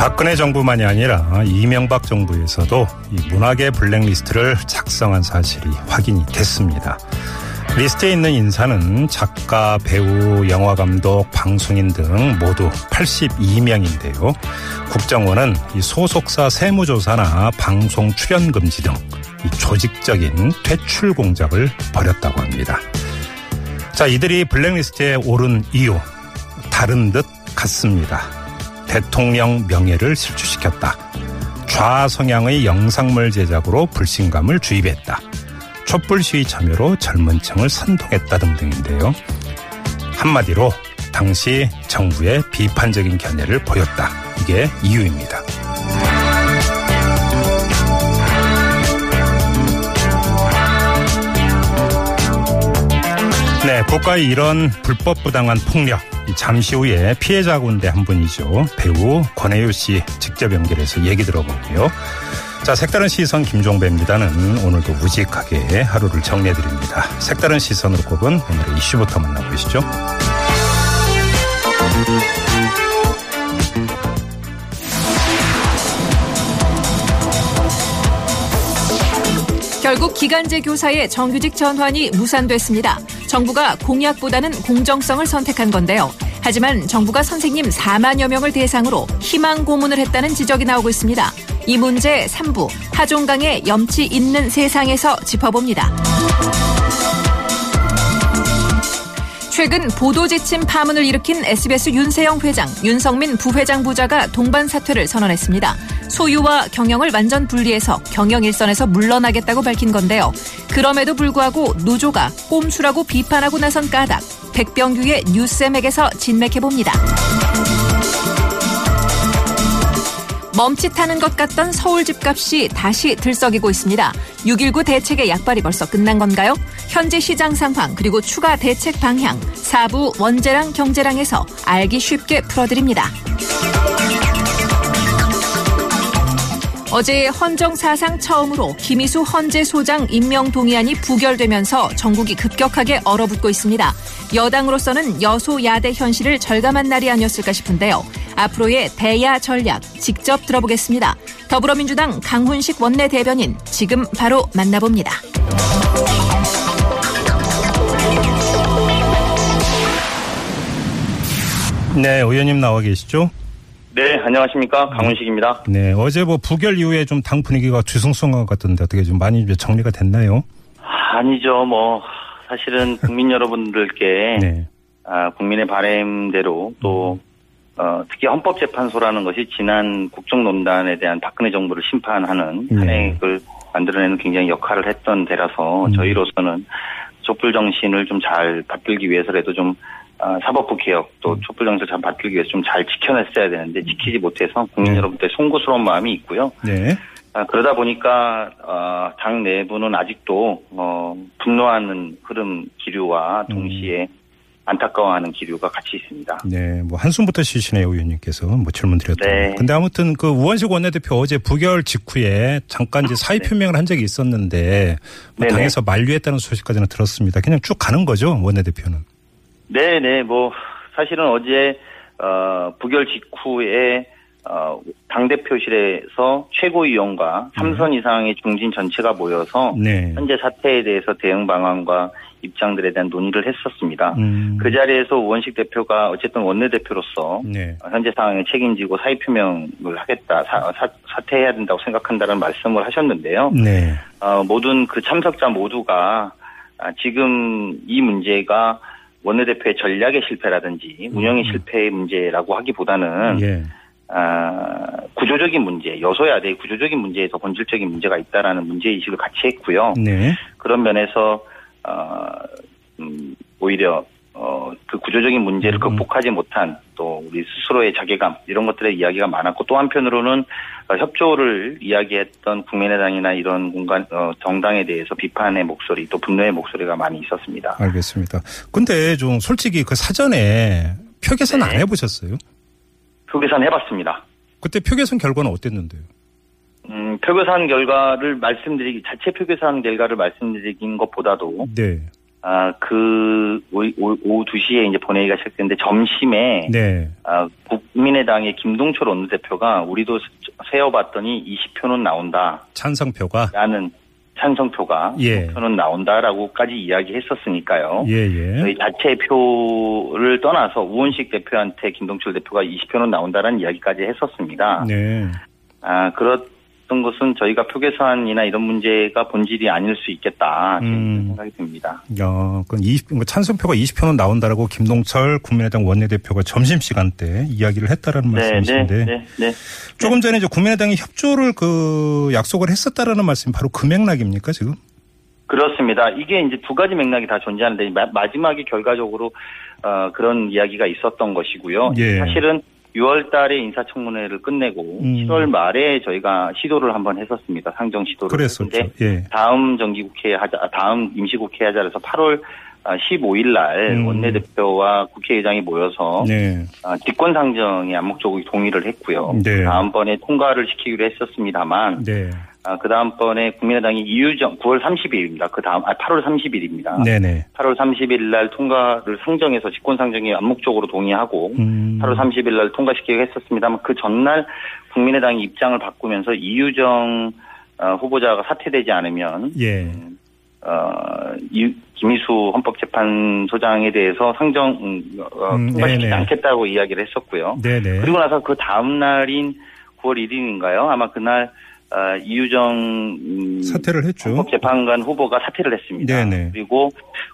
박근혜 정부만이 아니라 이명박 정부에서도 이 문화계 블랙리스트를 작성한 사실이 확인이 됐습니다. 리스트에 있는 인사는 작가, 배우, 영화감독, 방송인 등 모두 82명인데요. 국정원은 이 소속사 세무조사나 방송 출연 금지 등 조직적인 퇴출 공작을 벌였다고 합니다. 자, 이들이 블랙리스트에 오른 이유 다른 듯 같습니다. 대통령 명예를 실추시켰다. 좌 성향의 영상물 제작으로 불신감을 주입했다. 촛불 시위 참여로 젊은 층을 선동했다 등등인데요. 한마디로 당시 정부의 비판적인 견해를 보였다. 이게 이유입니다. 네, 국가의 이런 불법 부당한 폭력, 잠시 후에 피해자 군대 한 분이죠. 배우 권혜유 씨 직접 연결해서 얘기 들어볼게요. 자, 색다른 시선 김종배입니다는 오늘도 무직하게 하루를 정리해드립니다. 색다른 시선으로 꼽은 오늘의 이슈부터 만나보시죠. 결국 기간제 교사의 정규직 전환이 무산됐습니다. 정부가 공약보다는 공정성을 선택한 건데요. 하지만 정부가 선생님 4만여 명을 대상으로 희망 고문을 했다는 지적이 나오고 있습니다. 이 문제 3부 하종강의 염치 있는 세상에서 짚어봅니다. 최근 보도 지침 파문을 일으킨 SBS 윤세영 회장, 윤성민 부회장 부자가 동반 사퇴를 선언했습니다. 소유와 경영을 완전 분리해서 경영 일선에서 물러나겠다고 밝힌 건데요. 그럼에도 불구하고 노조가 꼼수라고 비판하고 나선 까닭, 백병규의 뉴스엠에게서 진맥해봅니다. 멈칫하는 것 같던 서울 집값이 다시 들썩이고 있습니다. 6.19 대책의 약발이 벌써 끝난 건가요? 현재 시장 상황 그리고 추가 대책 방향 4부 원재랑 경제랑에서 알기 쉽게 풀어드립니다. 어제 헌정 사상 처음으로 김희수 헌재 소장 임명 동의안이 부결되면서 전국이 급격하게 얼어붙고 있습니다. 여당으로서는 여소야대 현실을 절감한 날이 아니었을까 싶은데요. 앞으로의 대야 전략 직접 들어보겠습니다. 더불어민주당 강훈식 원내대변인 지금 바로 만나봅니다. 네, 의원님 나와 계시죠? 네, 안녕하십니까. 강훈식입니다. 네, 어제 뭐 부결 이후에 좀 당 분위기가 뒤숭숭한 것 같던데 어떻게 좀 많이 정리가 됐나요? 아니죠. 뭐, 사실은 국민 여러분들께 네. 아, 국민의 바램대로 또 어, 특히 헌법재판소라는 것이 지난 국정농단에 대한 박근혜 정부를 심판하는 네. 탄핵을 만들어내는 굉장히 역할을 했던 데라서 음. 저희로서는 촛불 정신을 좀 잘 받들기 위해서라도 좀 아, 사법부 개혁 또 음. 촛불 정신을 잘 받들기 위해서 좀 잘 지켜냈어야 되는데 지키지 못해서 국민 네. 여러분들 송구스러운 마음이 있고요. 네. 아, 그러다 보니까 어, 당 내부는 아직도 어, 분노하는 흐름 기류와 동시에 안타까워하는 기류가 같이 있습니다. 네, 뭐 한숨부터 쉬시네요, 의원님께서 뭐 질문 드렸던. 네. 근데 아무튼 그 우원식 원내대표 어제 부결 직후에 잠깐 이제 사의 네. 표명을 한 적이 있었는데 뭐. 당에서 만류했다는 소식까지는 들었습니다. 그냥 쭉 가는 거죠, 원내대표는. 네네 뭐 사실은 어제 어, 부결 직후에 어, 당 대표실에서 최고위원과 삼선 이상의 중진 전체가 모여서 네. 현재 사태에 대해서 대응 방안과 입장들에 대한 논의를 했었습니다. 음. 그 자리에서 우원식 대표가 어쨌든 원내대표로서 네. 어, 현재 상황에 책임지고 사의 표명을 하겠다, 사, 사, 사 퇴해야 된다고 생각한다는 말씀을 하셨는데요. 네. 어, 모든 그 참석자 모두가 아, 지금 이 문제가 원내대표의 전략의 실패라든지 운영의 실패의 문제라고 하기보다는 예. 아, 구조적인 문제, 여소야대의 구조적인 문제에서 본질적인 문제가 있다라는 문제의식을 같이 했고요. 네. 그런 면에서 어, 음, 오히려 어, 그 구조적인 문제를 음. 극복하지 못한 또 우리 스스로의 자괴감 이런 것들의 이야기가 많았고 또 한편으로는 어, 협조를 이야기했던 국민의당이나 이런 공간 어, 정당에 대해서 비판의 목소리 또 분노의 목소리가 많이 있었습니다. 알겠습니다. 근데 좀 솔직히 그 사전에 표 계산 네. 안 해보셨어요? 표 계산 해봤습니다. 그때 표 계산 결과는 어땠는데요? 음, 표 계산 결과를 말씀드리기 자체 표 계산 결과를 말씀드린 것보다도 네. 아, 그, 오후, 오후 2시에 이제 본회의가 시작됐는데 점심에, 네. 아, 국민의당의 김동철 원내대표가 우리도 세어봤더니 20표는 나온다. 찬성표가. 라는 찬성표가 예. 20표는 나온다라고까지 이야기했었으니까요. 예, 예. 저희 자체 표를 떠나서 우원식 대표한테 김동철 대표가 20표는 나온다라는 이야기까지 했었습니다. 네. 아, 그렇 던 것은 저희가 표계산이나 이런 문제가 본질이 아닐 수 있겠다. 음. 생각이 듭니다. 야, 그 20, 찬성표가 20표는 나온다라고 김동철 국민의당 원내대표가 점심 시간 때 이야기를 했다라는 말씀이신데. 네, 네. 조금 전에 이제 국민의당이 협조를 그 약속을 했었다라는 말씀이 바로 그 맥락입니까, 지금? 그렇습니다. 이게 이제 두 가지 맥락이 다 존재하는데 마, 마지막에 결과적으로 어, 그런 이야기가 있었던 것이고요. 예. 사실은 6월 달에 인사청문회를 끝내고 음. 7월 말에 저희가 시도를 한번 했었습니다. 상정 시도를. 그랬었죠. 예. 다음 정기국회 하자, 아, 다음 임시국회 하자 그래서 8월 15일 날 음. 원내대표와 국회의장이 모여서 네. 아, 직권 상정에 암묵적으로 동의를 했고요. 네. 다음번에 통과를 시키기로 했었습니다만 네. 아, 그 다음번에 국민의당이 이유정 9월 30일입니다. 그 다음 아 8월 30일입니다. 네네. 8월 30일 날 통과를 상정해서 직권상정에 암묵적으로 동의하고 음. 8월 30일 날 통과시키기로 했었습니다만 그 전날 국민의당이 입장을 바꾸면서 이유정 어, 후보자가 사퇴되지 않으면 예. 어, 이, 김희수 헌법재판소장에 대해서 상정 음, 어, 음, 통과시키지 네네. 않겠다고 이야기를 했었고요. 네네. 그리고 나서 그 다음 날인 9월 1일인가요? 아마 그날 어, 이유정 음, 사퇴를 했죠. 헌법재판관 후보가 사퇴를 했습니다. 네네. 그리고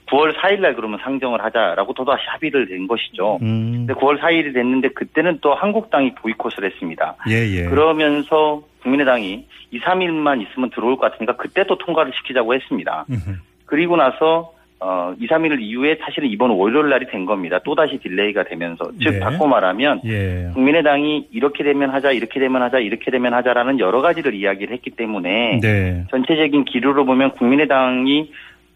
9월 4일 날 그러면 상정을 하자라고 또다시 합의를 된 것이죠. 음. 근데 9월 4일이 됐는데 그때는 또 한국당이 보이콧을 했습니다. 예, 예. 그러면서 국민의당이 2, 3일만 있으면 들어올 것 같으니까 그때 또 통과를 시키자고 했습니다. 음흠. 그리고 나서 어 2, 3일 이후에 사실은 이번 월요일 날이 된 겁니다. 또다시 delay가 되면서 즉 네. 바꿔 말하면 예. 국민의당이 이렇게 되면 하자 이렇게 되면 하자 이렇게 되면 하자라는 여러 가지를 이야기를 했기 때문에 네. 전체적인 기류로 보면 국민의당이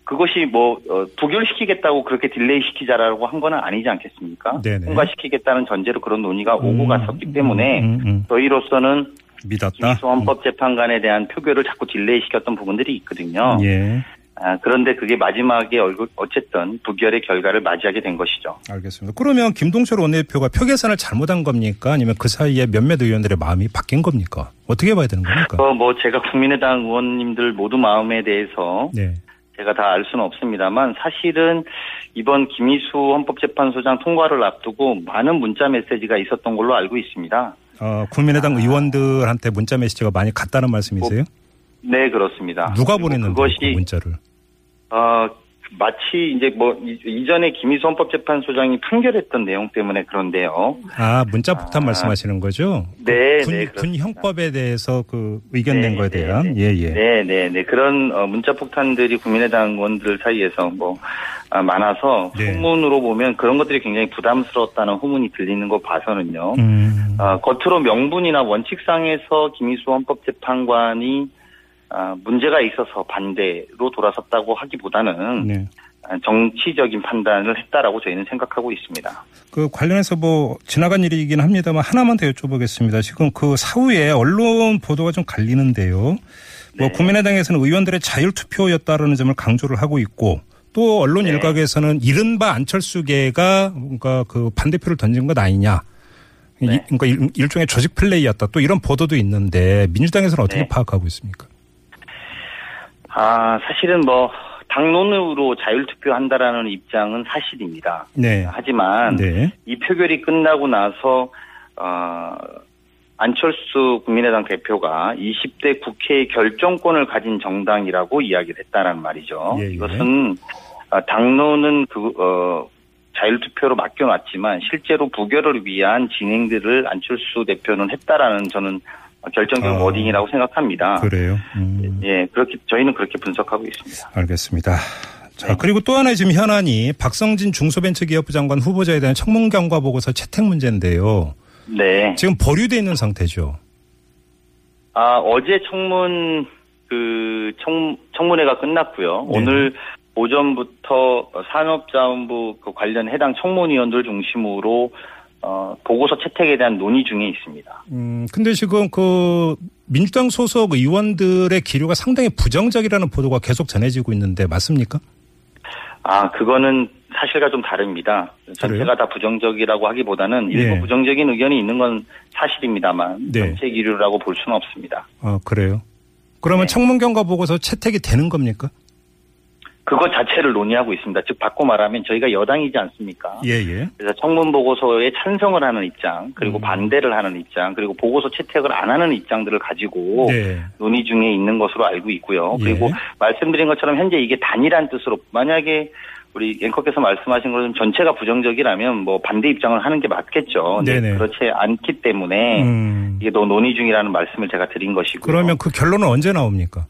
그것이 뭐 어, 부결시키겠다고 그렇게 delay 시키자라고 한 건 아니지 않겠습니까? 네네. 통과시키겠다는 전제로 그런 논의가 오고 음, 갔었기 때문에 음, 음. 저희로서는 믿었다. 김이수 헌법재판관에 대한 표결을 자꾸 delay 시켰던 부분들이 있거든요. 예. 아, 그런데 그게 마지막에 얼굴 어쨌든 부결의 결과를 맞이하게 된 것이죠. 알겠습니다. 그러면 김동철 원내대표가 표 계산을 잘못한 겁니까? 아니면 그 사이에 몇몇 의원들의 마음이 바뀐 겁니까? 어떻게 봐야 되는 겁니까? 어, 뭐 제가 국민의당 의원님들 모두 마음에 대해서 네. 제가 다 알 수는 없습니다만 사실은 이번 김희수 헌법재판소장 통과를 앞두고 많은 문자 메시지가 있었던 걸로 알고 있습니다. 어, 국민의당 의원들한테 문자 메시지가 많이 갔다는 말씀이세요? 네, 그렇습니다. 누가 보냈는데 그것이 그 문자를? 어, 마치 이제 뭐 이- 이전에 김희수 헌법재판소장이 판결했던 내용 때문에 그런데요. 아, 문자 폭탄 아. 말씀하시는 거죠? 네, 군, 네, 군. 형법에 대해서 그 의견 낸 네, 거에 네, 대한 네. 예, 예. 네, 네, 네. 그런 어, 문자 폭탄들이 국민의당 의원들 사이에서 뭐 아, 많아서 네. 후문으로 보면 그런 것들이 굉장히 부담스러웠다는 후문이 들리는 거 봐서는요. 음. 아, 겉으로 명분이나 원칙상에서 김희수 헌법재판관이 아, 문제가 있어서 반대로 돌아섰다고 하기보다는 네. 아, 정치적인 판단을 했다라고 저희는 생각하고 있습니다. 그 관련해서 뭐 지나간 일이긴 합니다만 하나만 더 여쭤보겠습니다. 지금 그 사후에 언론 보도가 좀 갈리는데요. 뭐 네. 국민의당에서는 의원들의 자율 투표였다라는 점을 강조를 하고 있고 또 언론 네. 일각에서는 이른바 안철수계가 뭔가 그 반대표를 던진 것 아니냐. 이- 네. 그러니까 일- 일종의 조직 플레이였다. 또 이런 보도도 있는데 민주당에서는 어떻게 네. 파악하고 있습니까? 아, 사실은 뭐 당론으로 자율투표한다라는 입장은 사실입니다. 네. 하지만 네. 이 표결이 끝나고 나서 어, 안철수 국민의당 대표가 20대 국회의 결정권을 가진 정당이라고 이야기를 했다는 말이죠. 예, 예. 이것은 어, 당론은 그 어, 자율투표로 맡겨놨지만 실제로 부결을 위한 진행들을 안철수 대표는 했다라는 저는 결정적 아, 워딩이라고 생각합니다. 그래요. 음. 예, 그렇게 저희는 그렇게 분석하고 있습니다. 알겠습니다. 자, 네. 그리고 또 하나의 지금 현안이 박성진 중소벤처기업부 장관 후보자에 대한 청문 경과 보고서 채택 문제인데요. 네. 지금 보류돼 있는 상태죠. 아, 어제 청문, 그, 청, 청문회가 끝났고요. 네. 오늘 오전부터 산업자원부 그 관련 해당 청문위원들 중심으로, 어, 보고서 채택에 대한 논의 중에 있습니다. 음, 근데 지금 그 민주당 소속 의원들의 기류가 상당히 부정적이라는 보도가 계속 전해지고 있는데 맞습니까? 아, 그거는 사실과 좀 다릅니다. 전체가 그래요? 다 부정적이라고 하기보다는 일부 예. 부정적인 의견이 있는 건 사실입니다만 네. 전체 기류라고 볼 수는 없습니다. 아, 그래요. 그러면 네. 청문 경과 보고서 채택이 되는 겁니까? 그것 자체를 논의하고 있습니다. 즉 바꿔 말하면 저희가 여당이지 않습니까? 예, 예. 그래서 청문 보고서에 찬성을 하는 입장, 그리고 음. 반대를 하는 입장, 그리고 보고서 채택을 안 하는 입장들을 가지고 네. 논의 중에 있는 것으로 알고 있고요. 예. 그리고 말씀드린 것처럼 현재 이게 단일한 뜻으로 만약에 우리 앵커께서 말씀하신 것처럼 전체가 부정적이라면 뭐 반대 입장을 하는 게 맞겠죠. 근데 네네. 그렇지 않기 때문에 음. 이게 또 논의 중이라는 말씀을 제가 드린 것이고요. 그러면 그 결론은 언제 나옵니까?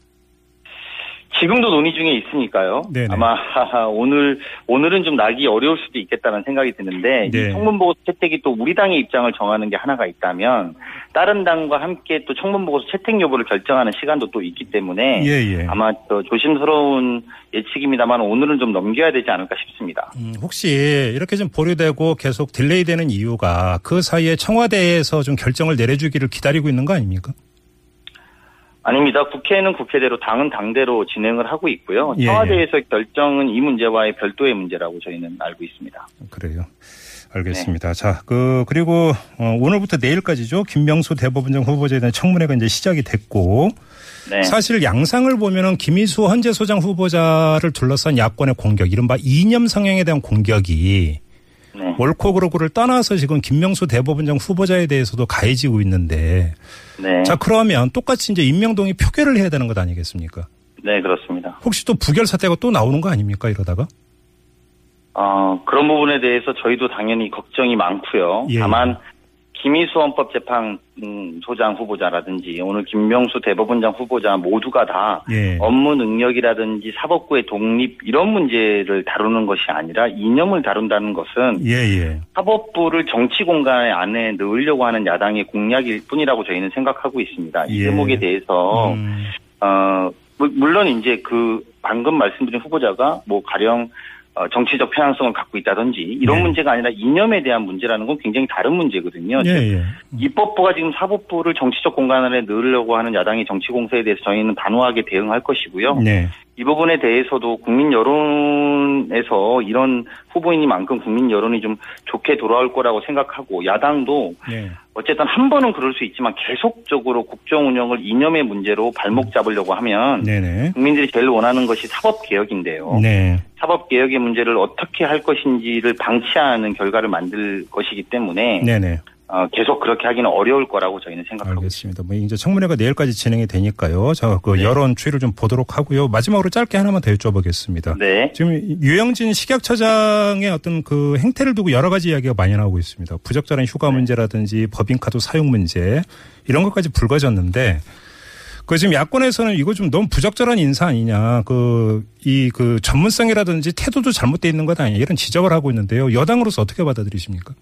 지금도 논의 중에 있으니까요. 네네. 아마 오늘 오늘은 좀 나기 어려울 수도 있겠다는 생각이 드는데 네. 이 청문 보고서 채택이 또 우리 당의 입장을 정하는 게 하나가 있다면 다른 당과 함께 또 청문 보고서 채택 여부를 결정하는 시간도 또 있기 때문에 예, 예. 아마 또 조심스러운 예측입니다만 오늘은 좀 넘겨야 되지 않을까 싶습니다. 음, 혹시 이렇게 좀 보류되고 계속 delay 되는 이유가 그 사이에 청와대에서 좀 결정을 내려주기를 기다리고 있는 거 아닙니까? 아닙니다. 국회는 국회대로 당은 당대로 진행을 하고 있고요. 예, 청와대에서 결정은 이 문제와의 별도의 문제라고 저희는 알고 있습니다. 그래요. 알겠습니다. 자, 그, 그리고, 어, 오늘부터 내일까지죠. 김명수 대법원장 후보자에 대한 청문회가 이제 시작이 됐고, 네. 사실 양상을 보면은 김희수 헌재 소장 후보자를 둘러싼 야권의 공격, 이른바 이념 성향에 대한 공격이 네. 옳고 그르고를 떠나서 지금 김명수 대법원장 후보자에 대해서도 가해지고 있는데, 네. 자, 그러면 똑같이 이제 임명동이 표결을 해야 되는 것 아니겠습니까? 네, 그렇습니다. 혹시 또 부결 사태가 또 나오는 거 아닙니까? 이러다가? 어, 그런 부분에 대해서 저희도 당연히 걱정이 많고요. 예. 다만 김희수 헌법재판 음, 소장 후보자라든지 오늘 김명수 대법원장 후보자 모두가 다 예. 업무 능력이라든지 사법부의 독립 이런 문제를 다루는 것이 아니라 이념을 다룬다는 것은 예, 예. 사법부를 정치 공간 안에 넣으려고 하는 야당의 공약일 뿐이라고 저희는 생각하고 있습니다. 이 예. 대목에 대해서 음, 어, 물- 물론 이제 그 방금 말씀드린 후보자가 뭐 가령 어, 정치적 편향성을 갖고 있다든지 이런 네. 문제가 아니라 이념에 대한 문제라는 건 굉장히 다른 문제거든요. 예, 예. 입법부가 지금 사법부를 정치적 공간 안에 넣으려고 하는 야당의 정치 공세에 대해서 저희는 단호하게 대응할 것이고요. 네. 이 부분에 대해서도 국민 여론에서 이런 후보인이만큼 국민 여론이 좀 좋게 돌아올 거라고 생각하고 야당도 네. 어쨌든 한 번은 그럴 수 있지만 계속적으로 국정 운영을 이념의 문제로 발목 잡으려고 하면 네네. 국민들이 제일 원하는 것이 사법 개혁인데요. 네. 사법 개혁의 문제를 어떻게 할 것인지를 방치하는 결과를 만들 것이기 때문에 네네. 어, 계속 그렇게 하기는 어려울 거라고 저희는 생각하고 알겠습니다. 뭐 이제 청문회가 내일까지 진행이 되니까요. 자, 그 여론 추이를 좀 보도록 하고요. 마지막으로 짧게 하나만 더 여쭤보겠습니다. 네. 지금 유영진 식약처장의 어떤 그 행태를 두고 여러 가지 이야기가 많이 나오고 있습니다. 부적절한 휴가 네. 문제라든지 법인카드 사용 문제 이런 것까지 불거졌는데 그 지금 야권에서는 이거 좀 너무 부적절한 인사 아니냐. 그 이 그 전문성이라든지 태도도 잘못돼 있는 것 아니냐 이런 지적을 하고 있는데요. 여당으로서 어떻게 받아들이십니까?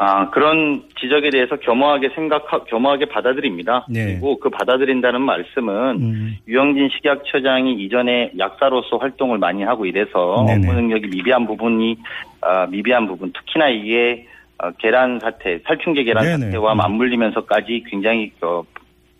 아, 그런 지적에 대해서 겸허하게 생각, 겸허하게 받아들입니다. 네. 그리고 그 받아들인다는 말씀은 음. 유영진 식약처장이 이전에 약사로서 활동을 많이 하고 이래서 네네. 업무 능력이 미비한 부분이 아, 미비한 부분 특히나 이게 어, 계란 사태 살충제 계란 네네. 사태와 음. 맞물리면서까지 굉장히 어,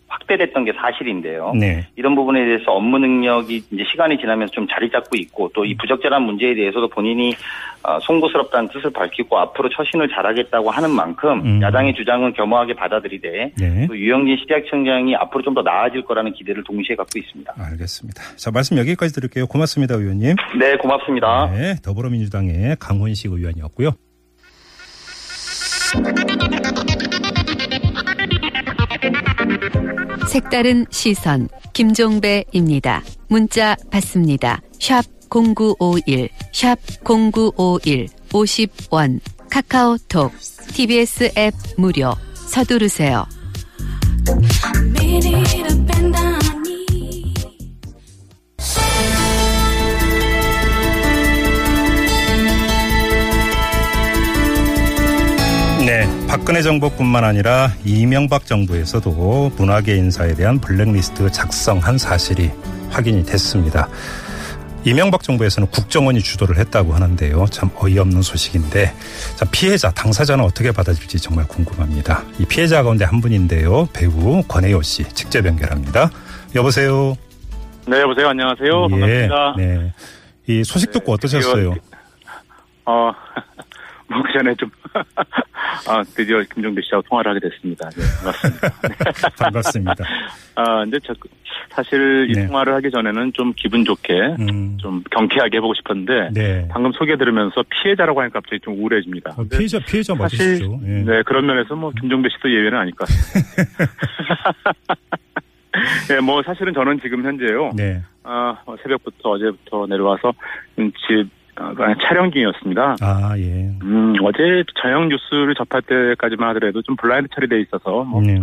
확대됐던 게 사실인데요. 네. 이런 부분에 대해서 업무 능력이 이제 시간이 지나면서 좀 자리 잡고 있고 또 이 부적절한 문제에 대해서도 본인이 어, 송구스럽다는 뜻을 밝히고 앞으로 처신을 잘하겠다고 하는 만큼 음. 야당의 주장은 겸허하게 받아들이되 네. 또 유영진 식약청장이 앞으로 좀 더 나아질 거라는 기대를 동시에 갖고 있습니다. 알겠습니다. 자, 말씀 여기까지 드릴게요. 고맙습니다, 의원님. 네, 고맙습니다. 네, 더불어민주당의 강훈식 의원이었고요. 색다른 시선 김종배입니다. 문자 받습니다. 샵 0951, 샵 0951, 50원, 카카오톡, TBS 앱 무료, 서두르세요. 박근혜 정부뿐만 아니라 이명박 정부에서도 문화계 인사에 대한 블랙리스트 작성한 사실이 확인이 됐습니다. 이명박 정부에서는 국정원이 주도를 했다고 하는데요. 참 어이없는 소식인데 자, 피해자, 당사자는 어떻게 받아줄지 정말 궁금합니다. 이 피해자 가운데 한 분인데요. 배우 권혜요 씨 직접 연결합니다. 여보세요. 네, 여보세요. 안녕하세요. 예, 반갑습니다. 네. 이 소식 듣고 어떠셨어요? 어, 뭐, 그 전에 좀, 아, 드디어 김종대 씨하고 통화를 하게 됐습니다. 네, 반갑습니다. 반갑습니다. 아, 근데 저, 사실 이 네. 통화를 하기 전에는 좀 기분 좋게, 음, 좀 경쾌하게 해보고 싶었는데, 네. 방금 소개 들으면서 피해자라고 하니까 갑자기 좀 우울해집니다. 어, 피해자, 피해자 맞으시죠? 예. 네, 그런 면에서 뭐, 김종대 씨도 예외는 아닐 것 같습니다. 네, 뭐, 사실은 저는 지금 현재요, 네. 아, 어, 새벽부터 어제부터 내려와서 음, 집, 어, 촬영 중이었습니다. 아, 예. 음, 어제 저녁 뉴스를 접할 때까지만 하더라도 좀 블라인드 처리돼 있어서, 뭐, 네.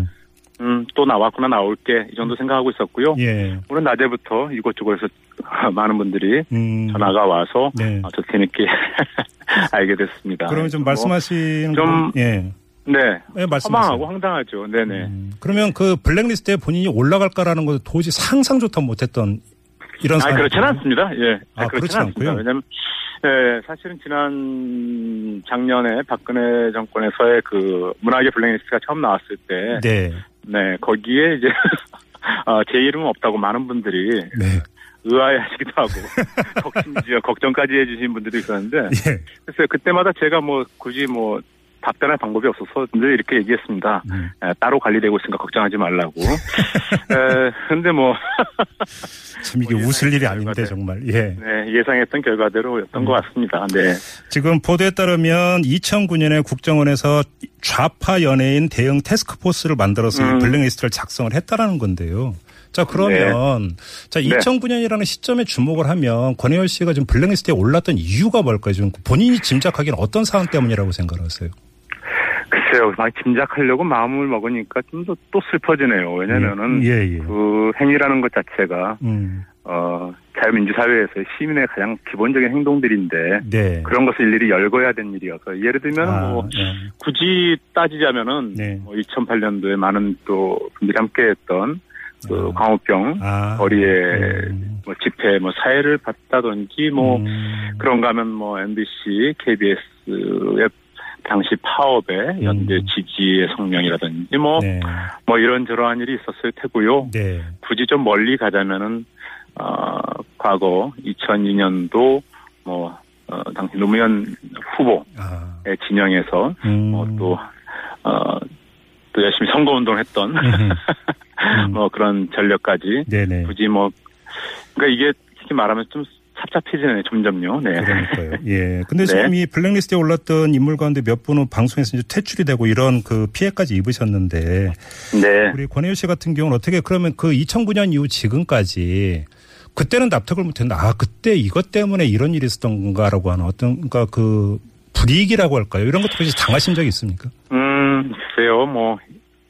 음, 또 나왔구나, 나올게, 이 정도 생각하고 있었고요. 예. 오늘 낮에부터 이곳저곳에서 많은 분들이 음. 전화가 와서, 네. 어, 저 재밌게 알게 됐습니다. 그러면 좀 뭐, 말씀하시는 좀- 건- 예. 네. 예, 말씀하세요. 허망하고 황당하죠. 네네. 음, 그러면 그 블랙리스트에 본인이 올라갈까라는 것도 도저히 상상조차 못했던 이런 아. 그렇지는 않습니다. 예. 아, 그렇지는. 않고요? 왜냐면, 예, 사실은 지난 작년에 박근혜 정권에서의 그 문화계 블랙리스트가 처음 나왔을 때, 네. 네, 거기에 이제, 어, 제 이름은 없다고 많은 분들이 네. 의아해 하시기도 하고, 걱정까지 해주신 분들도 있었는데, 예. 글쎄요, 그때마다 제가 뭐 굳이 뭐 답변할 방법이 없어서 늘 이렇게 얘기했습니다. 음. 에, 따로 관리되고 있으니까 걱정하지 말라고. 에, 근데 뭐, 참 이게 뭐 웃을 일이 아닌데 결과대- 정말. 예. 네, 예상했던 결과대로였던 음. 것 같습니다. 네. 지금 보도에 따르면 2009년에 국정원에서 좌파 연예인 대응 테스크포스를 만들어서 이 음. 블랙리스트를 작성을 했다라는 건데요. 자 그러면 자 네. 2009년이라는 시점에 주목을 하면 권혜열 씨가 지금 블랙리스트에 올랐던 이유가 뭘까요? 지금 본인이 짐작하기는 어떤 상황 때문이라고 생각하세요? 글쎄요, 막 짐작하려고 마음을 먹으니까 좀 더 또 슬퍼지네요. 왜냐면은, 예, 예. 그 행위라는 것 자체가, 음, 어, 자유민주사회에서의 시민의 가장 기본적인 행동들인데, 네. 그런 것을 일일이 열거해야 되는 일이어서, 예를 들면 아, 뭐, 예. 굳이 따지자면은, 네. 뭐 2008년도에 많은 또 분들이 함께 했던, 그 아. 광우병, 아, 거리에 음, 뭐 집회, 뭐 사회를 봤다든지, 뭐, 음, 그런가 하면 뭐 MBC, KBS의 당시 파업의 연대 음. 지지의 성명이라든지 뭐, 네. 뭐 이런 저러한 일이 있었을 테고요. 네. 굳이 좀 멀리 가자면은, 어, 과거 2002년도 뭐, 어, 당시 노무현 후보의 아, 진영에서 음. 뭐 또, 어, 또 열심히 선거운동을 했던 음. 뭐 그런 전력까지 네네. 굳이 뭐, 그러니까 이게 이렇게 말하면 좀 찹찹해지네, 점점요. 네. 그러니까요. 예. 근데 네. 지금 이 블랙리스트에 올랐던 인물 가운데 몇 분은 방송에서 이제 퇴출이 되고 이런 그 피해까지 입으셨는데 네. 우리 권혜유 씨 같은 경우는 어떻게 그러면 그 2009년 이후 지금까지 그때는 납득을 못했는데 아 그때 이것 때문에 이런 일이 있었던 건가라고 하는 어떤 그러니까 그 불이익이라고 할까요? 이런 것도 혹시 당하신 적이 있습니까? 음, 글쎄요, 뭐,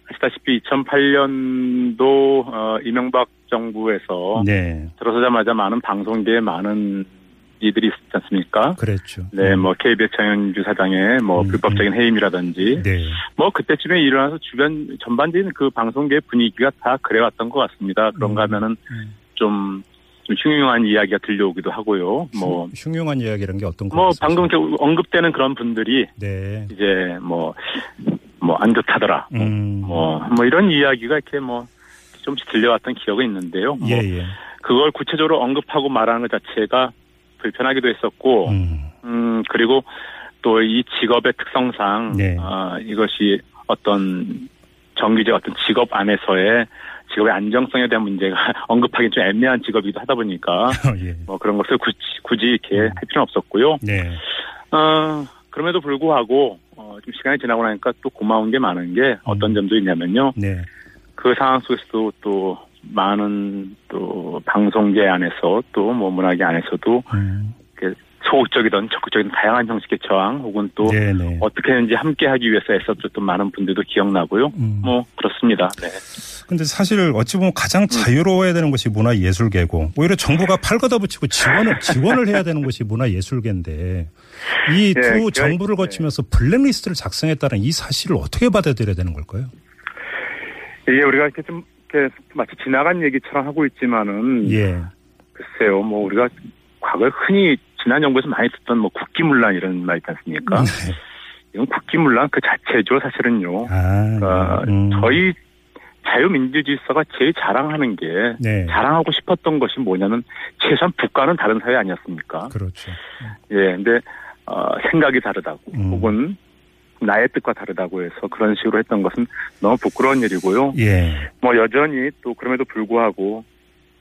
아시다시피 2008년도, 어, 이명박 정부에서 네. 들어서자마자 많은 방송계에 많은 이들이 있었지 않습니까? 그랬죠. 네, 뭐, KBS 장현주 사장의 뭐, 음, 불법적인 해임이라든지, 네. 뭐, 그때쯤에 일어나서 주변, 전반적인 그 방송계 분위기가 다 그래왔던 것 같습니다. 그런가 음, 하면은 음. 좀, 좀 흉흉한 이야기가 들려오기도 하고요. 뭐, 흉- 흉흉한 이야기라는 게 어떤 뭐, 거였어요? 방금 언급되는 그런 분들이 네. 이제 뭐, 뭐, 안 좋다더라. 음. 뭐, 뭐 이런 이야기가 이렇게 뭐 좀씩 들려왔던 기억이 있는데요. 뭐 예, 예. 그걸 구체적으로 언급하고 말하는 것 자체가 불편하기도 했었고, 음, 음. 그리고 또 이 직업의 특성상, 네. 아, 이것이 어떤 정규직 어떤 직업 안에서의 직업의 안정성에 대한 문제가 언급하기 좀 애매한 직업이기도 하다 보니까 예. 뭐 그런 것을 굳이, 굳이 이렇게 할 필요는 없었고요. 네. 어, 그럼에도 불구하고 어, 좀 시간이 지나고 나니까 또 고마운 게 많은 게 어떤 음. 점도 있냐면요. 네. 그 상황 속에서도 또 많은 또 방송계 안에서 또 뭐 문화계 안에서도 음. 이렇게 소극적이든 적극적인 다양한 형식의 저항 혹은 또 네네. 어떻게 했는지 함께 하기 위해서 애썼던 많은 분들도 기억나고요. 음. 뭐 그렇습니다. 네. 근데 사실 어찌 보면 가장 자유로워야 되는 것이 문화예술계고 오히려 정부가 팔 걷어붙이고 지원을 지원을 해야 되는 것이 문화예술계인데 이두 네, 정부를 네. 거치면서 블랙리스트를 작성했다는 이 사실을 어떻게 받아들여야 되는 걸까요? 이게 우리가 이렇게 좀 이렇게 마치 지나간 얘기처럼 하고 있지만은 예. 글쎄요, 뭐 우리가 과거에 흔히 지난 정부에서 많이 듣던 뭐 국기문란 이런 말 있지 않습니까? 네. 이건 국기문란 그 자체죠, 사실은요. 아, 그러니까 음. 저희 자유민주주의사가 제일 자랑하는 게 네. 자랑하고 싶었던 것이 뭐냐면 최소한 북과는 다른 사회 아니었습니까? 그렇죠. 예, 근데 어, 생각이 다르다고 음. 혹은 나의 뜻과 다르다고 해서 그런 식으로 했던 것은 너무 부끄러운 일이고요. 예. 뭐 여전히 또 그럼에도 불구하고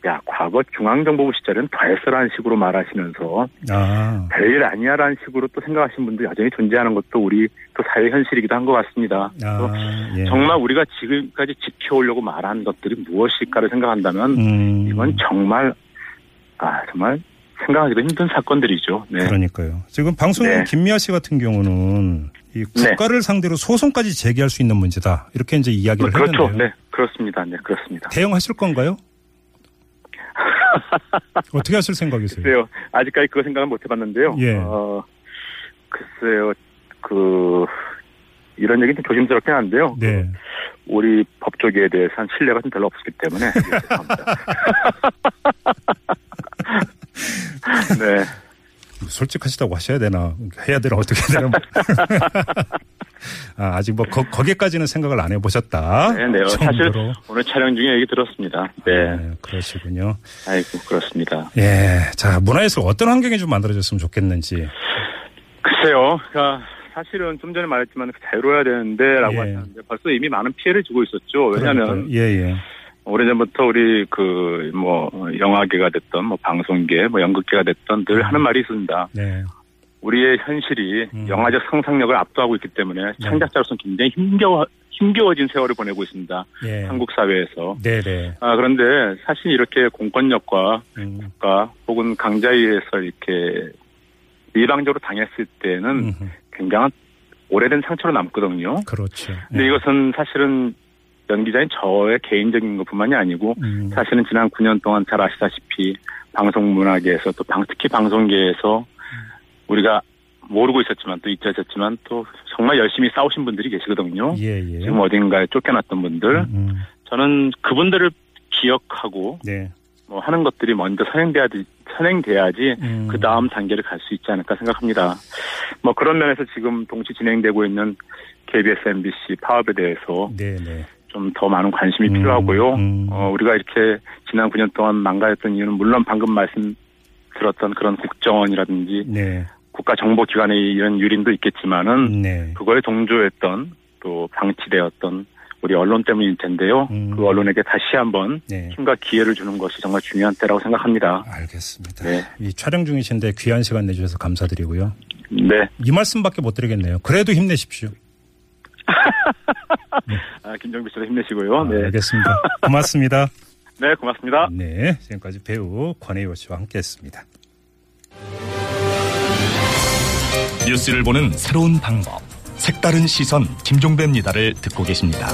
야 과거 중앙정보부 시절엔 더 했어라는 식으로 말하시면서 아, 별일 아니야라는 식으로 또 생각하시는 분들 여전히 존재하는 것도 우리 또 사회 현실이기도 한 것 같습니다. 아, 예. 정말 우리가 지금까지 지켜오려고 말한 것들이 무엇일까를 생각한다면 음. 이건 정말 아 정말 생각하기도 힘든 사건들이죠. 네. 그러니까요. 지금 방송 네. 김미아 씨 같은 경우는 이 국가를 상대로 소송까지 제기할 수 있는 문제다. 이렇게 이제 이야기를 그렇죠. 했는데요. 네, 그렇습니다. 네, 그렇습니다. 대응하실 건가요? 어떻게 하실 생각이세요? 글쎄요. 아직까지 그거 생각은 못 해봤는데요. 예. 어, 글쎄요. 그, 이런 얘기는 좀 조심스럽긴 한데요. 네. 우리 법조계에 대해서는 신뢰가 좀 별로 없기 때문에. 예, 죄송합니다. 네. 솔직하시다고 하셔야 되나 해야 되나 어떻게 해야 되나 아, 아직 뭐 거, 거기까지는 생각을 안 해보셨다. 네, 네. 사실. 오늘 촬영 중에 얘기 들었습니다. 네. 네, 그러시군요. 아이고, 그렇습니다. 예, 자 문화에서 어떤 환경이 좀 만들어졌으면 좋겠는지. 글쎄요. 그러니까 사실은 좀 전에 말했지만 자유로워야 되는데라고 예. 하셨는데 벌써 이미 많은 피해를 주고 있었죠. 왜냐하면 그러니까요. 예, 예. 오래전부터 우리 그 뭐 영화계가 됐던 뭐 방송계 뭐 연극계가 됐던 늘 하는 말이 있습니다. 네. 우리의 현실이 음. 영화적 상상력을 압도하고 있기 때문에 창작자로서는 굉장히 힘겨워 힘겨워진 세월을 보내고 있습니다. 예. 한국 사회에서. 네, 네. 아 그런데 사실 이렇게 공권력과 음, 국가 혹은 강자에 의해서 이렇게 일방적으로 당했을 때는 음흠. 굉장한 오래된 상처로 남거든요. 그렇죠. 근데 예. 이것은 사실은 연 기자인 저의 개인적인 것뿐만이 아니고 음, 사실은 지난 9년 동안 잘 아시다시피 방송 문화계에서 또 방, 특히 방송계에서 우리가 모르고 있었지만 또 잊혀졌지만 또 정말 열심히 싸우신 분들이 계시거든요. 예, 예. 지금 어딘가에 쫓겨났던 분들. 음, 저는 그분들을 기억하고 네. 뭐 하는 것들이 먼저 선행돼야지, 선행돼야지 음. 그 다음 단계를 갈 수 있지 않을까 생각합니다. 뭐 그런 면에서 지금 동시 진행되고 있는 KBS, MBC 파업에 대해서 네, 네. 좀 더 많은 관심이 음, 필요하고요. 음. 어, 우리가 이렇게 지난 9년 동안 망가졌던 이유는 물론 방금 말씀 들었던 그런 국정원이라든지 네. 국가정보기관의 이런 유린도 있겠지만은 네. 그거에 동조했던 또 방치되었던 우리 언론 때문일 텐데요. 음. 그 언론에게 다시 한번 네. 힘과 기회를 주는 것이 정말 중요한 때라고 생각합니다. 알겠습니다. 네. 이 촬영 중이신데 귀한 시간 내주셔서 감사드리고요. 네. 이 말씀밖에 못 드리겠네요. 그래도 힘내십시오. 아, 김정비 씨도 힘내시고요. 아, 네. 알겠습니다. 고맙습니다. 네, 고맙습니다. 네, 지금까지 배우 권혜요 씨와 함께했습니다. 뉴스를 보는 새로운 방법. 색다른 시선 김종배입니다를 듣고 계십니다.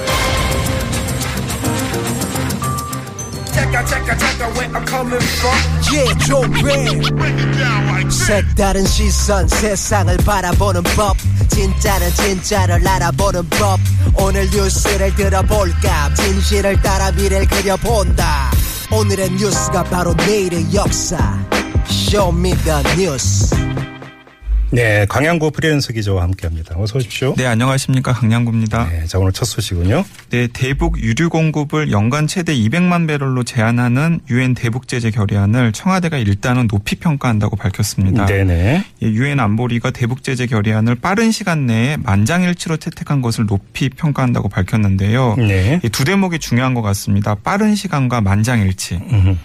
Yeah, 종배 색다른 시선 세상을 바라보는 법. 진짜는 진짜를 알아보는 법. 오늘 뉴스를 들어볼까? 진실을 따라 미래를 그려본다. 오늘의 뉴스가 바로 내일의 역사. Show me the 뉴스 네, 강양구 프리랜서 기자와 함께합니다. 어서 오십시오. 네, 안녕하십니까. 강양구입니다. 네, 자 오늘 첫 소식은요. 네, 대북 유류 공급을 연간 최대 200만 배럴로 제한하는 유엔 대북 제재 결의안을 청와대가 일단은 높이 평가한다고 밝혔습니다. 네네. 예, 유엔 안보리가 대북 제재 결의안을 빠른 시간 내에 만장일치로 채택한 것을 높이 평가한다고 밝혔는데요. 네. 이두 대목이 중요한 것 같습니다. 빠른 시간과 만장일치. 음흠.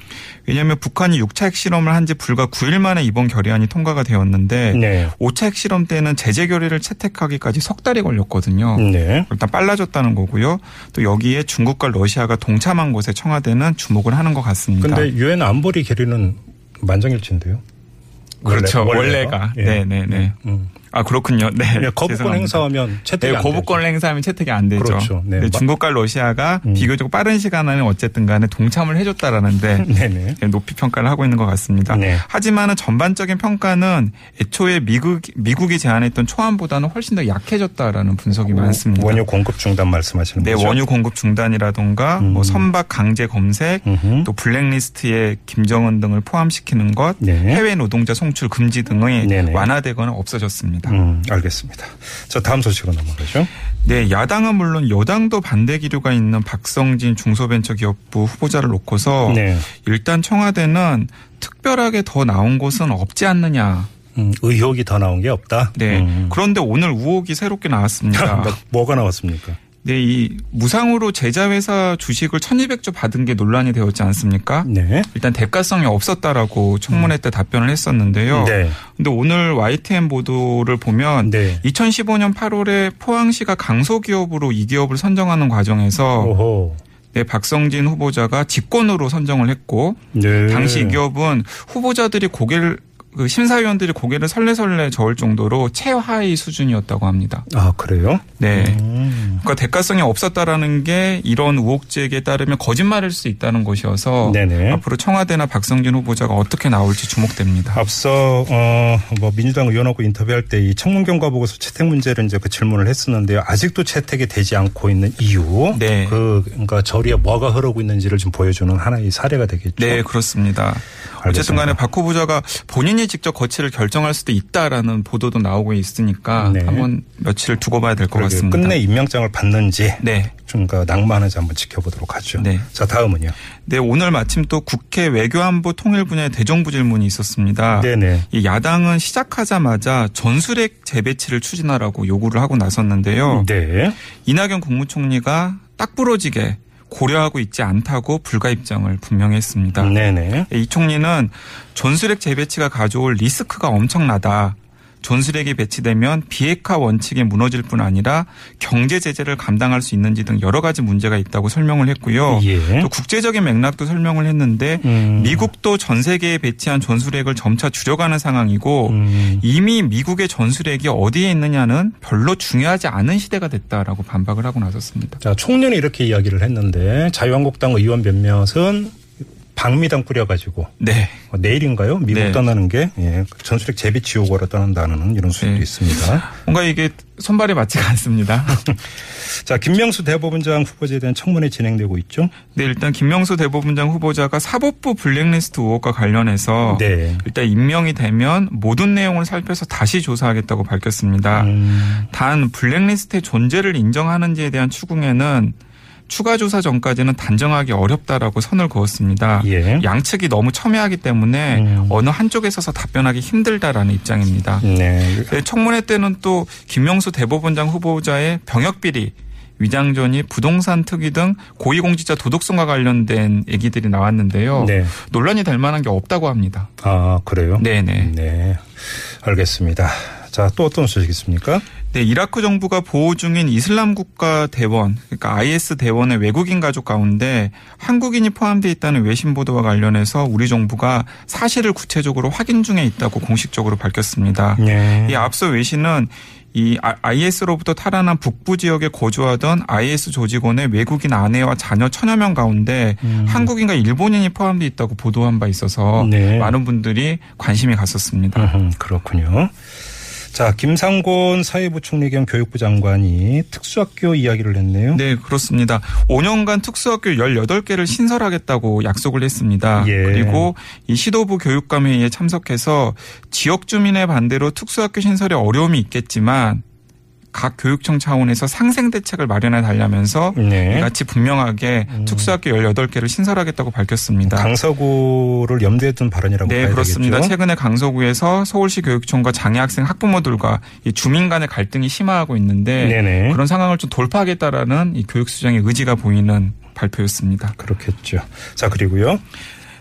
왜냐하면 북한이 6차 핵실험을 한 지 불과 9일 만에 이번 결의안이 통과가 되었는데 네. 5차 핵실험 때는 제재 결의를 채택하기까지 석 달이 걸렸거든요. 네. 일단 빨라졌다는 거고요. 또 여기에 중국과 러시아가 동참한 것에 청와대는 주목을 하는 것 같습니다. 근데 유엔 안보리 결의는 만장일치인데요. 그렇죠. 원래가. 원래가. 예. 네, 네, 네. 음. 아 그렇군요. 네. 예, 거부권. 행사하면 채택이 네, 안 거부권을 되죠. 행사하면 채택이 안 되죠. 그렇죠. 네. 네, 마- 중국과 러시아가 음. 비교적 빠른 시간 안에 어쨌든 간에 동참을 해줬다라는데 네네. 네, 높이 평가를 하고 있는 것 같습니다. 네. 하지만은 전반적인 평가는 애초에 미국 미국이 제안했던 초안보다는 훨씬 더 약해졌다라는 분석이 많습니다. 원유 공급 중단 말씀하시는 네, 거죠? 원유 공급 중단이라던가 음. 뭐 선박 강제 검색, 음흠. 또 블랙리스트에 김정은 등을 포함시키는 것, 네. 해외 노동자 송출 금지 네네. 완화되거나 없어졌습니다. 음, 알겠습니다. 자, 다음 소식으로 넘어가죠. 네, 야당은 물론 여당도 반대 기류가 있는 박성진 중소벤처기업부 후보자를 놓고서 네. 일단 청와대는 특별하게 더 나온 곳은 없지 않느냐. 음, 의혹이 더 나온 게 없다. 네. 음. 그런데 오늘 우혹이 새롭게 나왔습니다. 뭐가 나왔습니까? 네, 이 무상으로 제자회사 주식을 1200조 받은 게 논란이 되었지 않습니까? 네. 일단 대가성이 없었다라고 청문회 때 답변을 했었는데요. 네. 근데 오늘 YTN 보도를 보면 네. 2015년 8월에 포항시가 강소기업으로 이 기업을 선정하는 과정에서 오호. 네, 박성진 후보자가 직권으로 선정을 했고 네. 당시 이 기업은 후보자들이 고개를 그 심사위원들이 고개를 설레설레 저을 정도로 최하위 수준이었다고 합니다. 아, 그래요? 네. 음. 그러니까 대가성이 없었다라는 게 이런 우혹 제기에 따르면 거짓말일 수 있다는 것이어서 네네. 앞으로 청와대나 박성진 후보자가 어떻게 나올지 주목됩니다. 앞서 어 뭐 민주당 의원하고 인터뷰할 때 이 청문 경과 보고서 채택 문제를 이제 그 질문을 했었는데요. 아직도 채택이 되지 않고 있는 이유, 네. 그 그러니까 저리에 뭐가 흐르고 있는지를 좀 보여주는 하나의 사례가 되겠죠. 네, 그렇습니다. 어쨌든 간에 박 후보자가 본인이 직접 거취를 결정할 수도 있다라는 보도도 나오고 있으니까 네. 한번 며칠 두고 봐야 될 것 같습니다. 끝내 임명장을 받는지 네. 좀그 낭만하지 한번 지켜보도록 하죠. 네. 자 다음은요. 네, 오늘 마침 또 국회 외교안보 통일 분야의 대정부 질문이 있었습니다. 네네. 이 야당은 시작하자마자 전술핵 재배치를 추진하라고 요구를 하고 나섰는데요. 네. 이낙연 국무총리가 딱 부러지게 고려하고 있지 않다고 불가 입장을 분명히 했습니다. 네네. 이 총리는 전술핵 재배치가 가져올 리스크가 엄청나다. 전술핵이 배치되면 비핵화 원칙에 무너질 뿐 아니라 경제 제재를 감당할 수 있는지 등 여러 가지 문제가 있다고 설명을 했고요. 예. 또 국제적인 맥락도 설명을 했는데 음. 미국도 전 세계에 배치한 전술핵을 점차 줄여가는 상황이고 음. 이미 미국의 전술핵이 어디에 있느냐는 별로 중요하지 않은 시대가 됐다라고 반박을 하고 나섰습니다. 자 총리는 이렇게 이야기를 했는데 자유한국당 의원 몇몇은 방미당 뿌려가지고 네. 어, 내일인가요? 미국 네. 떠나는 게 예, 전술핵 재배치 요구로 떠난다는 이런 수도 네. 있습니다. 뭔가 이게 손발이 맞지가 않습니다. 자 김명수 대법원장 후보자에 대한 청문회 진행되고 있죠. 네, 일단 김명수 대법원장 후보자가 사법부 블랙리스트 의혹과 관련해서 네. 일단 임명이 되면 모든 내용을 살펴서 다시 조사하겠다고 밝혔습니다. 음, 단 블랙리스트의 존재를 인정하는지에 대한 추궁에는 추가 조사 전까지는 단정하기 어렵다라고 선을 그었습니다. 예. 양측이 너무 첨예하기 때문에 음. 어느 한쪽에 서서 답변하기 힘들다라는 입장입니다. 네. 네, 청문회 때는 또 김명수 대법원장 후보자의 병역 비리, 위장전이 부동산 특위 등 고위공직자 도덕성과 관련된 얘기들이 나왔는데요. 네. 논란이 될 만한 게 없다고 합니다. 아 그래요? 네네. 네. 알겠습니다. 자 또 어떤 소식 있습니까? 네, 이라크 정부가 보호 중인 이슬람 국가 대원, 그러니까 IS 대원의 외국인 가족 가운데 한국인이 포함되어 있다는 외신 보도와 관련해서 우리 정부가 사실을 구체적으로 확인 중에 있다고 공식적으로 밝혔습니다. 네. 이 앞서 외신은 이 IS로부터 탈환한 북부 지역에 거주하던 IS 조직원의 외국인 아내와 자녀 천여 명 가운데 한국인과 일본인이 포함되어 있다고 보도한 바 있어서 음. 네. 많은 분들이 관심이 갔었습니다. 음흠, 그렇군요. 자 김상곤 사회부 총리 겸 교육부 장관이 특수학교 이야기를 했네요. 네, 그렇습니다. 5년간 특수학교 18개를 신설하겠다고 약속을 했습니다. 예. 그리고 이 시도부 교육감 회의에 참석해서 지역 주민의 반대로 특수학교 신설에 어려움이 있겠지만 각 교육청 차원에서 상생 대책을 마련해 달라면서 네. 이같이 분명하게 특수학교 18개를 신설하겠다고 밝혔습니다. 강서구를 염두에 둔 발언이라고 네, 그렇습니다. 되겠죠. 최근에 강서구에서 서울시 교육청과 장애학생 학부모들과 이 주민 간의 갈등이 심화하고 있는데 네네. 그런 상황을 좀 돌파하겠다라는 이 교육수장의 의지가 보이는 발표였습니다. 그렇겠죠. 자 그리고요.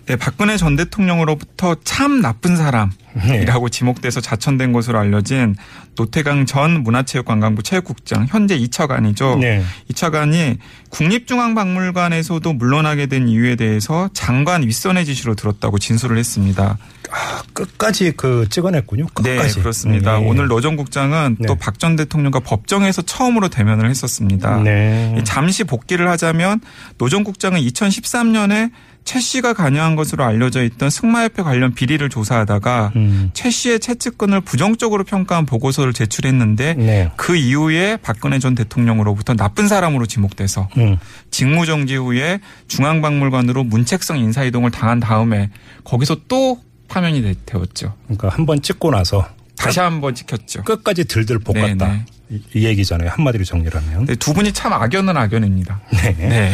네, 박근혜 전 대통령으로부터 참 나쁜 사람이라고 지목돼서 자천된 것으로 알려진 노태강 전 문화체육관광부 체육국장 현재 2차관이죠. 네. 2차관이 국립중앙박물관에서도 물러나게 된 이유에 대해서 장관 윗선의 지시로 들었다고 진술을 했습니다. 아, 끝까지 그 찍어냈군요. 끝까지. 네, 그렇습니다. 네. 오늘 노전 국장은 네. 또박 전 대통령과 법정에서 처음으로 대면을 했었습니다. 네. 잠시 복귀를 하자면 노전 국장은 2013년에 최 씨가 관여한 것으로 알려져 있던 승마협회 관련 비리를 조사하다가 음. 최 씨의 채측근을 부정적으로 평가한 보고서를 제출했는데 네. 그 이후에 박근혜 전 대통령으로부터 나쁜 사람으로 지목돼서 음. 직무정지 후에 중앙박물관으로 문책성 인사이동을 당한 다음에 거기서 또 파면이 되- 되었죠. 그러니까 한 번 찍고 나서 다시 한 번 찍혔죠. 끝까지 들들 볶았다. 네, 이, 이 얘기잖아요. 한마디로 정리를 하면. 네, 두 분이 참 악연은 악연입니다. 네. 네.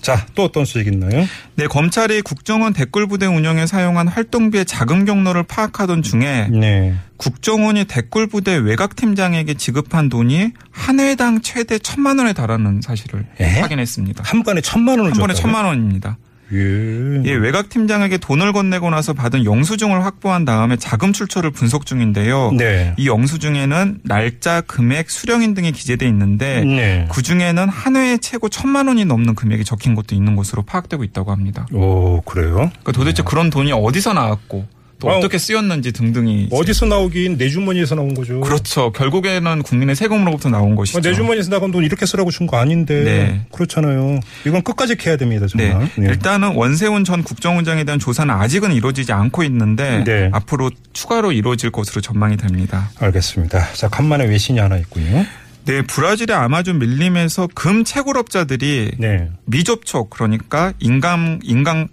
자, 또 어떤 수익 있나요? 네, 검찰이 국정원 댓글부대 운영에 사용한 활동비의 자금 경로를 파악하던 중에 네. 국정원이 댓글부대 외곽팀장에게 지급한 돈이 한 회당 최대 천만 원에 달하는 사실을 에? 확인했습니다. 한 번에 천만 원을 한 번에 줬다고요? 천만 원입니다. 예. 예, 외곽 팀장에게 돈을 건네고 나서 받은 영수증을 확보한 다음에 자금 출처를 분석 중인데요. 네. 이 영수증에는 날짜, 금액, 수령인 등이 기재돼 있는데 네. 그 중에는 한 회에 최고 천만 원이 넘는 금액이 적힌 것도 있는 것으로 파악되고 있다고 합니다. 오, 그래요? 그러니까 도대체 그런 돈이 어디서 나왔고 또 어. 어떻게 쓰였는지 등등이 어디서 나오긴 내 주머니에서 나온 거죠. 그렇죠. 결국에는 국민의 세금으로부터 나온 것이죠. 어, 내 주머니에서 나간 돈 이렇게 쓰라고 준 거 아닌데. 네. 그렇잖아요. 이건 끝까지 캐야 됩니다, 네. 정말. 네. 일단은 원세훈 전 국정원장에 대한 조사는 아직은 이루어지지 않고 있는데 네. 앞으로 추가로 이루어질 것으로 전망이 됩니다. 알겠습니다. 자, 간만에 외신이 하나 있군요. 네, 브라질의 아마존 밀림에서 금 채굴업자들이 네. 미접촉 그러니까 인간 인간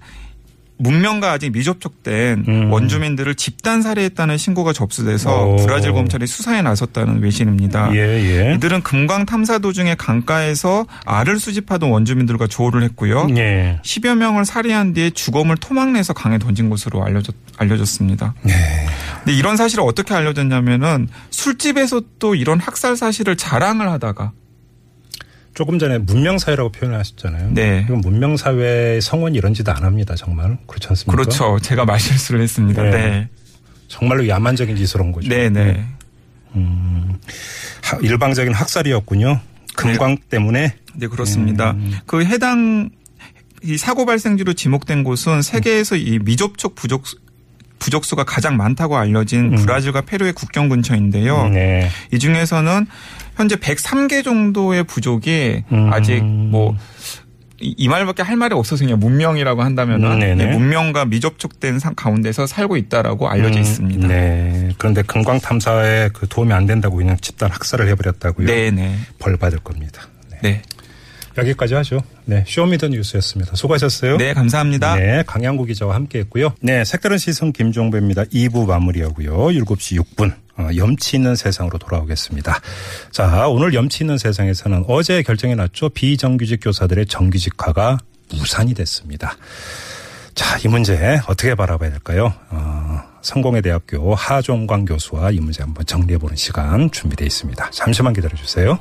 문명과 아직 미접촉된 음. 원주민들을 집단 살해했다는 신고가 접수돼서 오. 브라질 검찰이 수사에 나섰다는 외신입니다. 예, 예. 이들은 금광 탐사 도중에 강가에서 알을 수집하던 원주민들과 조우를 했고요. 예. 10여 명을 살해한 뒤에 주검을 토막내서 강에 던진 것으로 알려졌, 알려졌습니다. 네. 근데 이런 사실을 어떻게 알려졌냐면은 술집에서 또 이런 학살 사실을 자랑을 하다가 조금 전에 문명사회라고 표현하셨잖아요. 네. 이건 문명사회의 성원이 이런 짓 안 합니다, 정말. 그렇지 않습니까? 그렇죠. 제가 말실수를 했습니다. 네. 네. 정말로 야만적인 짓을 한 거죠. 네, 네. 음, 하- 일방적인 학살이었군요. 금광 때문에. 네, 그렇습니다. 음. 그 해당 이 사고 발생지로 지목된 곳은 세계에서 이 미접촉 부족 부족수가 가장 많다고 알려진 브라질과 페루의 국경 근처인데요. 음. 네. 이 중에서는 현재 103개 정도의 부족이 음. 아직 뭐 이, 이 말밖에 할 말이 없어서 그냥 문명이라고 한다면은 음, 네네. 예, 문명과 미접촉된 상- 가운데서 살고 있다라고 알려져 음, 있습니다. 네. 그런데 금광 탐사에 그 도움이 안 된다고 그냥 집단 학살을 해버렸다고요. 네, 네. 벌 받을 겁니다. 네. 네. 여기까지 하죠. 네. Show me the 뉴스였습니다. 수고하셨어요. 네, 감사합니다. 네, 강양구 기자와 함께 했고요. 네, 색다른 시선 김종배입니다. 2부 마무리하고요. 7시 6분. 어, 염치 있는 세상으로 돌아오겠습니다. 자, 오늘 염치 있는 세상에서는 어제 결정이 났죠. 비정규직 교사들의 정규직화가 무산이 됐습니다. 자, 이 문제 어떻게 바라봐야 될까요? 어, 성공회대학교 하종광 교수와 이 문제 한번 정리해보는 시간 준비되어 있습니다. 잠시만 기다려주세요.